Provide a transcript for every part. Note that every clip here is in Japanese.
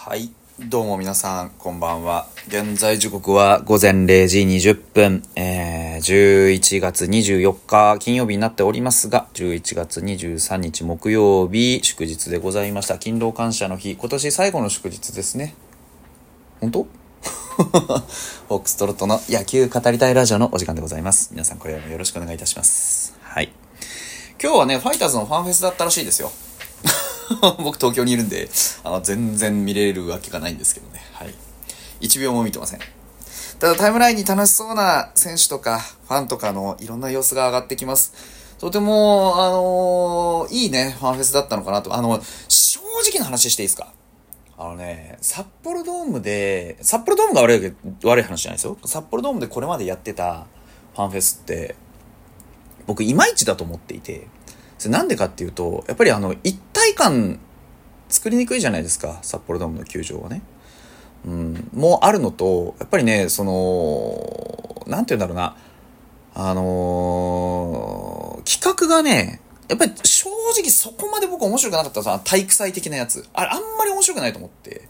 はい。どうも皆さん、こんばんは。現在時刻は午前0時20分、えー、11月24日金曜日になっておりますが、11月23日木曜日、祝日でございました。勤労感謝の日、今年最後の祝日ですね。本当？フォックストロットの野球語りたいラジオのお時間でございます。皆さんこれからもよろしくお願いいたします。はい。今日はね、ファイターズのファンフェスだったらしいですよ。僕東京にいるんで、あの、全然見れるわけがないんですけどね。はい。1秒も見てません。ただタイムラインに楽しそうな選手とか、ファンとかのいろんな様子が上がってきます。とても、あのーいいね、ファンフェスだったのかなと。あの、正直な話していいですか？あのね、札幌ドームで、札幌ドームが悪いわけ、悪い話じゃないですよ。札幌ドームでこれまでやってたファンフェスって、僕いまいちだと思っていて、それなんでかっていうと、やっぱりあの、一体感作りにくいじゃないですか、札幌ドームの球場はね。うん、もうあるのと、やっぱりね、その、なんて言うんだろうな、あのー企画がね、やっぱり正直そこまで僕面白くなかったさ、体育祭的なやつ。あれ、あんまり面白くないと思って。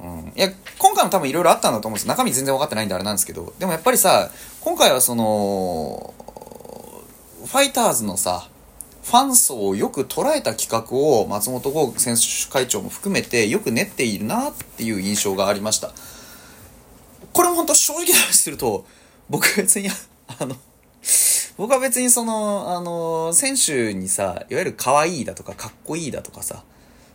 うん。いや、今回も多分いろいろあったんだと思うんですよ。中身全然分かってないんであれなんですけど。でもやっぱりさ、今回はその、ファイターズのさ、ファン層をよく捉えた企画を松本剛選手会長も含めてよく練っているなっていう印象がありました。これも本当正直な話すると、僕は別に、あの、僕は別にその、あの、選手にさ、いわゆる可愛いだとかかっこいいだとかさ、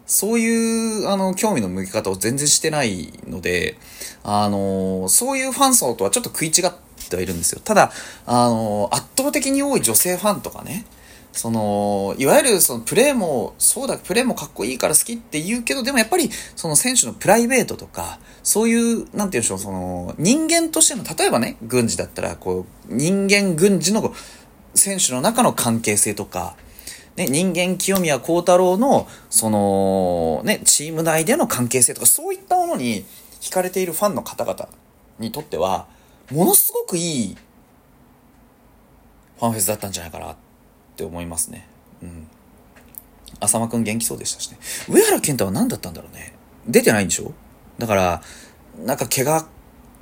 そういう、あの、興味の向け方を全然してないので、あの、そういうファン層とはちょっと食い違ってはいるんですよ。ただ、あの、圧倒的に多い女性ファンとかね、その、いわゆるそのプレーも、そうだ、プレーもかっこいいから好きって言うけど、でもやっぱりその選手のプライベートとか、そういう、なんて言うんでしょう、その、人間としての、例えばね、軍事だったら、こう、人間軍事の選手の中の関係性とか、ね、人間清宮幸太郎の、その、ね、チーム内での関係性とか、そういったものに惹かれているファンの方々にとっては、ものすごくいいファンフェスだったんじゃないかな。って思いますね。うん。浅間くん元気そうでしたしね。上原健太は何だったんだろうね。出てないんでしょ？だから、なんか怪我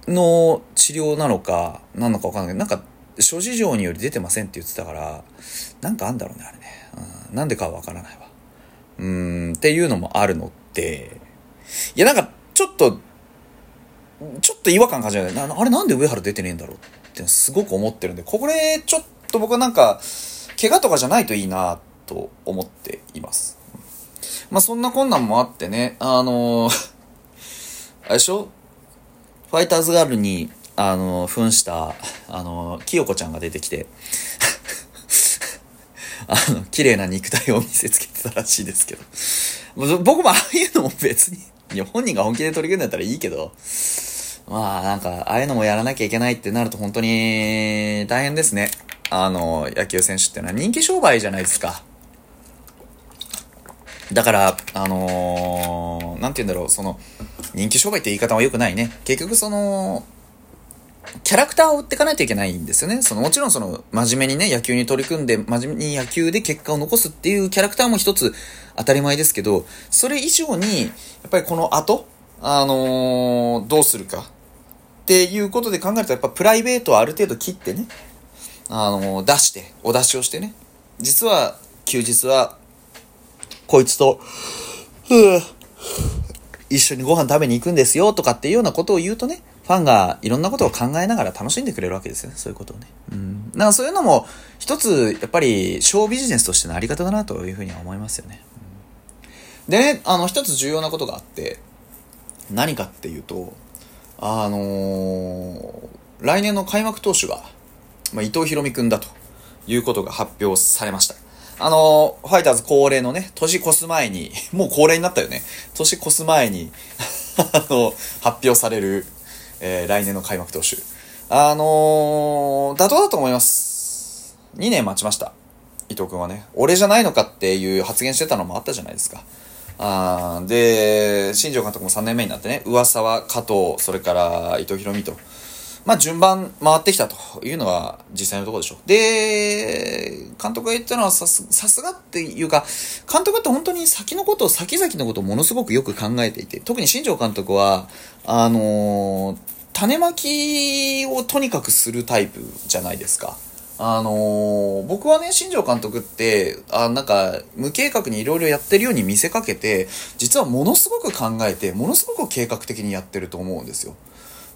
の治療なのか、何のか分かんないけど、なんか諸事情により出てませんって言ってたから、なんかあんだろうね、あれね。うん、なんでかは分からないわ。うーん、っていうのもあるのって、いや、なんか、ちょっと、ちょっと違和感感じない。あれなんで上原出てねえんだろうってすごく思ってるんで、これ、ちょっと僕はなんか、怪我とかじゃないといいなと思っています。まあそんな困難もあってね、あのー あれでしょ？ファイターズガールに、あのー扮した、あのー清子ちゃんが出てきて、あの、綺麗な肉体を見せつけてたらしいですけど。僕もああいうのも別に、いや本人が本気で取り組んでたらいいけど、まあなんか、ああいうのもやらなきゃいけないってなると本当に大変ですね。あの、野球選手ってのは人気商売じゃないですか。だから、あのーなんて言うんだろう、その、人気商売って言い方は良くないね。結局その、キャラクターを売っていかないといけないんですよね。その、もちろんその、真面目にね、野球に取り組んで、真面目に野球で結果を残すっていうキャラクターも一つ当たり前ですけど、それ以上に、やっぱりこの後、あのーどうするか。っていうことで考えると、やっぱプライベートをある程度切ってね、あの出して、お出しをしてね。実は、休日は、こいつと、一緒にご飯食べに行くんですよとかっていうようなことを言うとね、ファンがいろんなことを考えながら楽しんでくれるわけですよね。そういうことをね。うん。だかそういうのも、一つ、やっぱり、ショービジネスとしてのあり方だなというふうには思いますよね。うんでね、あの、一つ重要なことがあって、何かっていうと、あのー来年の開幕投手が、まあ、伊藤博美くんだということが発表されました。あのーファイターズ恒例のね、年越す前に、もう恒例になったよね。年越す前に、あの、発表される、えー来年の開幕投手。あのー妥当だと思います。2年待ちました。伊藤くんはね。俺じゃないのかっていう発言してたのもあったじゃないですか。あで、新庄監督も3年目になってね、噂は加藤、それから伊藤博美と、まあ順番回ってきたというのは実際のところでしょ。で、監督が言ったのはさすさすがっていうか、監督って本当に先のことを、先々のことをものすごくよく考えていて、特に新庄監督は、あのー、種まきをとにかくするタイプじゃないですか。あのー、僕はね、新庄監督って、あなんか、無計画にいろいろやってるように見せかけて、実はものすごく考えて、ものすごく計画的にやってると思うんですよ。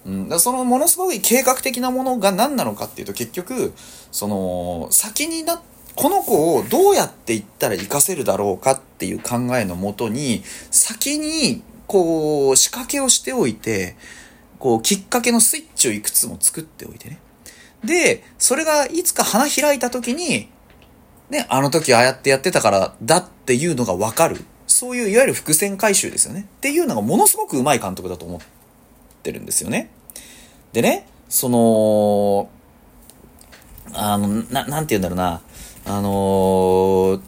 うん、だそのものすごい計画的なものが何なのかっていうと結局その先になこの子をどうやっていったら活かせるだろうかっていう考えのもとに先にこう仕掛けをしておいてこうきっかけのスイッチをいくつも作っておいてね。でそれがいつか花開いた時にねあの時ああやってやってたからだっていうのが分かる。そういういわゆる伏線回収ですよね。っていうのがものすごくうまい監督だと思ってるんですよね。でね、その、あの、な、なんて言うんだろうな、あのー、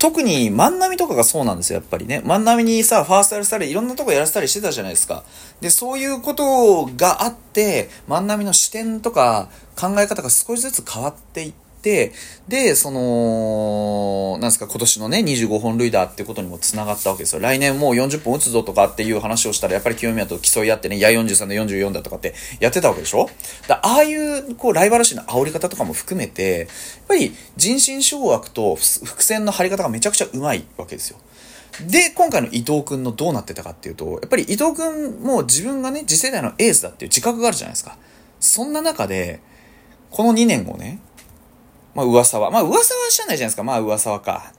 特に万波とかがそうなんですよ、やっぱりね。万波にさ、ファーストやらせたり、いろんなとこやらせたりしてたじゃないですか。で、そういうことがあって、万波の視点とか考え方が少しずつ変わっていって、で、その、なんですか、今年のね、25本塁打ってことにも繋がったわけですよ。来年もう40本打つぞとかっていう話をしたら、やっぱり清宮と競い合ってね、いや43だ44だとかってやってたわけでしょ？だああいう、こう、ライバル視の煽り方とかも含めて、やっぱり人心掌握と伏線の張り方がめちゃくちゃうまいわけですよ。で、今回の伊藤君のどうなってたかっていうと、やっぱり伊藤君も自分がね、次世代のエースだっていう自覚があるじゃないですか。そんな中で、この2年をね、まあ噂は。まあ噂は知らないじゃないですか。まあ噂はか。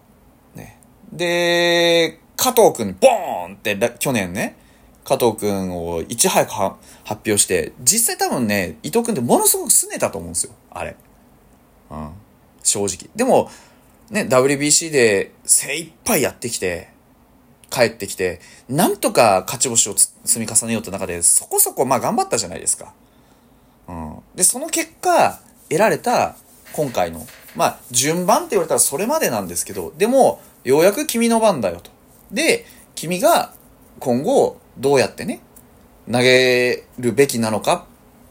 ね。で、加藤くんボーンって去年ね、加藤くんをいち早く発表して、実際多分ね、伊藤くんってものすごく拗ねたと思うんですよ。あれ。うん。正直。でも、ね、WBC で精一杯やってきて、帰ってきて、なんとか勝ち星を積み重ねようって中で、そこそこまあ頑張ったじゃないですか。うん。で、その結果、得られた今回の。まあ、順番って言われたらそれまでなんですけど、でも、ようやく君の番だよと。で、君が今後どうやってね、投げるべきなのか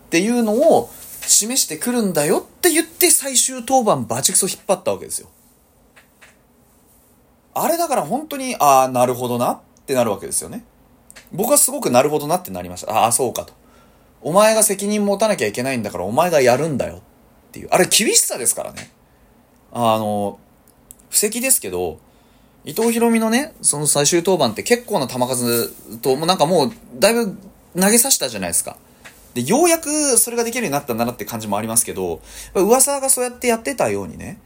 っていうのを示してくるんだよって言って最終登板バチクソ引っ張ったわけですよ。あれだから本当に、ああ、なるほどなってなるわけですよね。僕はすごくなるほどなってなりました。ああ、そうかと。お前が責任持たなきゃいけないんだからお前がやるんだよていう。あれ厳しさですからね。あの、布石ですけど、伊藤博美のね、その最終登板って結構な球数と、もうなんかもう、だいぶ投げさせたじゃないですか。で、ようやくそれができるようになったんだなって感じもありますけど、噂がそうやってやってたようにね、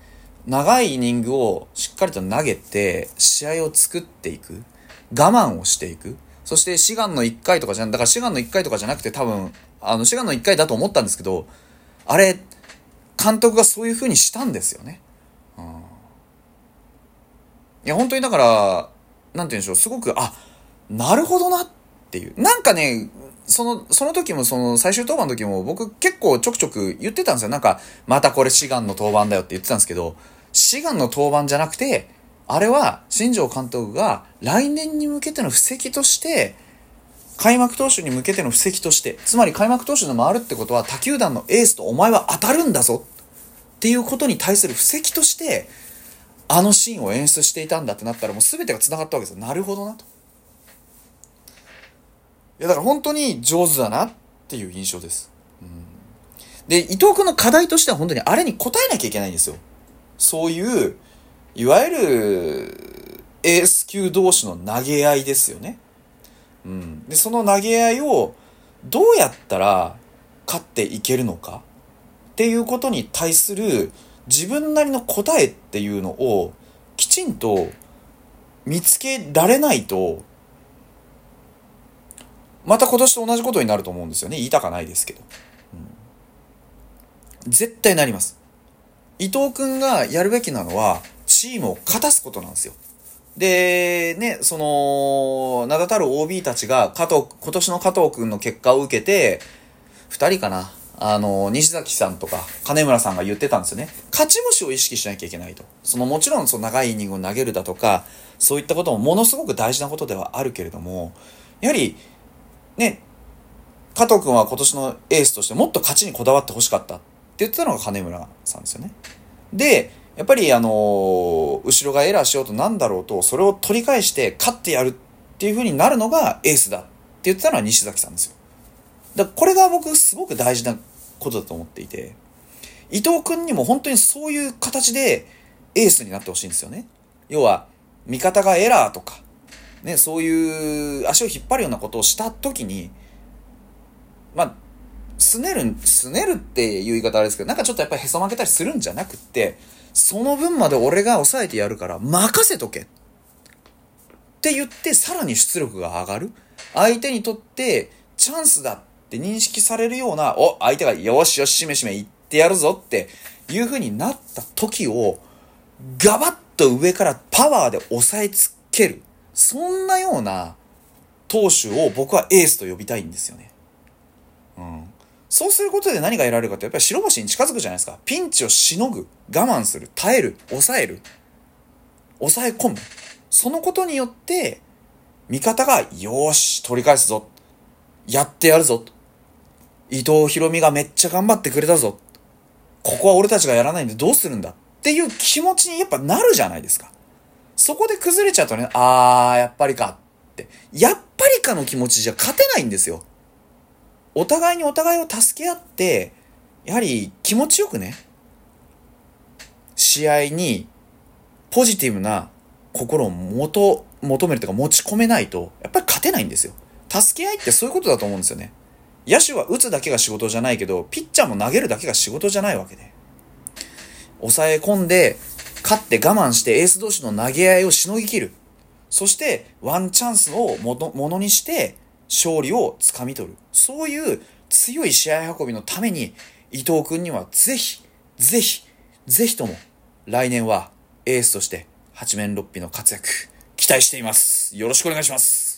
長いイニングをしっかりと投げて、試合を作っていく。我慢をしていく。そして、志願の1回とかじゃん、だから志願の1回とかじゃなくて多分、あの、志願の1回だと思ったんですけど、あれ、監督がそういう風にしたんですよね。うん、いや、本当にだから、なんて言うんでしょう、すごく、あ、なるほどなっていう。なんかね、その、その時も、その、最終登板の時も、僕結構ちょくちょく言ってたんですよ。なんか、またこれ志願の登板だよって言ってたんですけど、志願の登板じゃなくて、あれは、新庄監督が来年に向けての布石として、開幕投手に向けての布石として、つまり開幕投手の回るってことは他球団のエースとお前は当たるんだぞっていうことに対する布石として、あのシーンを演出していたんだってなったらもう全てが繋がったわけですよ。なるほどなと。いやだから本当に上手だなっていう印象です。うん、で、伊藤君の課題としては本当にあれに応えなきゃいけないんですよ。そういう、いわゆるエース級同士の投げ合いですよね。うん。で、その投げ合いをどうやったら勝っていけるのかっていうことに対する自分なりの答えっていうのをきちんと見つけられないとまた今年と同じことになると思うんですよね。言いたかないですけど。うん、絶対なります。伊藤君がやるべきなのは、チームを勝たすことなんですよ。で、ね、その、名だたる OB たちが、加藤、今年の加藤くんの結果を受けて、二人かな。あの、西崎さんとか、金村さんが言ってたんですよね。勝ち星を意識しなきゃいけないと。その、もちろん、その長いイニングを投げるだとか、そういったこともものすごく大事なことではあるけれども、やはり、ね、加藤君は今年のエースとしてもっと勝ちにこだわってほしかったって言ってたのが金村さんですよね。で、やっぱりあのー、後ろがエラーしようとなんだろうと、それを取り返して勝ってやるっていう風になるのがエースだって言ってたのは西崎さんですよ。だからこれが僕すごく大事なことだと思っていて、伊藤君にも本当にそういう形でエースになってほしいんですよね。要は、味方がエラーとか、ね、そういう足を引っ張るようなことをした時に、まあ、すねる、すねるっていう言い方あれですけど、なんかちょっとやっぱりへそ曲げたりするんじゃなくって、その分まで俺が抑えてやるから任せとけって言ってさらに出力が上がる。相手にとってチャンスだって認識されるような、お、相手がよしよししめしめ言ってやるぞっていう風になった時を、ガバッと上からパワーで押さえつける。そんなような投手を僕はエースと呼びたいんですよね。うん。そうすることで何が得られるかってやっぱり白星に近づくじゃないですか。ピンチをしのぐ、我慢する、耐える、抑える、抑え込む。そのことによって、味方が、よし、取り返すぞ。やってやるぞ。伊藤博美がめっちゃ頑張ってくれたぞ。ここは俺たちがやらないんでどうするんだっていう気持ちにやっぱなるじゃないですか。そこで崩れちゃうとね、あー、やっぱりかって。やっぱりかの気持ちじゃ勝てないんですよ。お互いにお互いを助け合って、やはり気持ちよくね、試合にポジティブな心を求、求めるというか持ち込めないと、やっぱり勝てないんですよ。助け合いってそういうことだと思うんですよね。野手は打つだけが仕事じゃないけど、ピッチャーも投げるだけが仕事じゃないわけで。抑え込んで、勝って我慢してエース同士の投げ合いをしのぎ切る。そして、ワンチャンスをものものにして、勝利をつかみ取る。そういう強い試合運びのために、伊藤君にはぜひ、ぜひ、ぜひとも、来年はエースとして八面六臂の活躍、期待しています。よろしくお願いします。